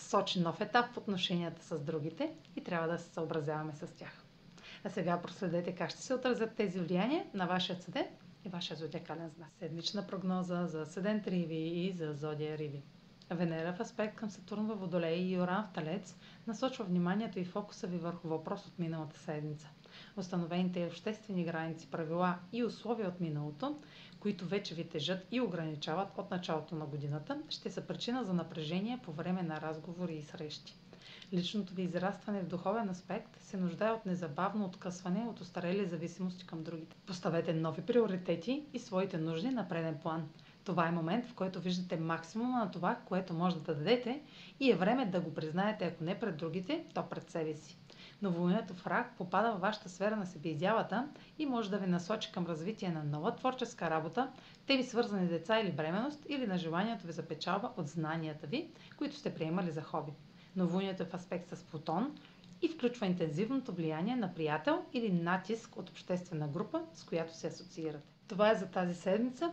сочи нов етап в отношенията с другите и трябва да се съобразяваме с тях. А сега проследете как ще се отразят тези влияния на вашия седент и вашия зодиакален знак. Седмична прогноза за седент Риви и за зодия Риви. Венера в аспект към Сатурн във Водолей и Оран в Талец насочва вниманието и фокуса ви върху въпрос от миналата седмица. Установените обществени граници, правила и условия от миналото, които вече ви тежат и ограничават от началото на годината, ще са причина за напрежение по време на разговори и срещи. Личното ви израстване в духовен аспект се нуждае от незабавно откъсване от устарели зависимости към другите. Поставете нови приоритети и своите нужди на преден план. Това е момент, в който виждате максимума на това, което може да дадете и е време да го признаете, ако не пред другите, то пред себе си. Новолунието в рак попада във вашата сфера на себеизявата и може да ви насочи към развитие на нова творческа работа, те ви свързани деца или бременност, или на желанието ви за печалба от знанията ви, които сте приемали за хоби. Новолунието е в аспект с Плутон и включва интензивното влияние на приятел или натиск от обществена група, с която се асоциирате. Това е за тази седмица.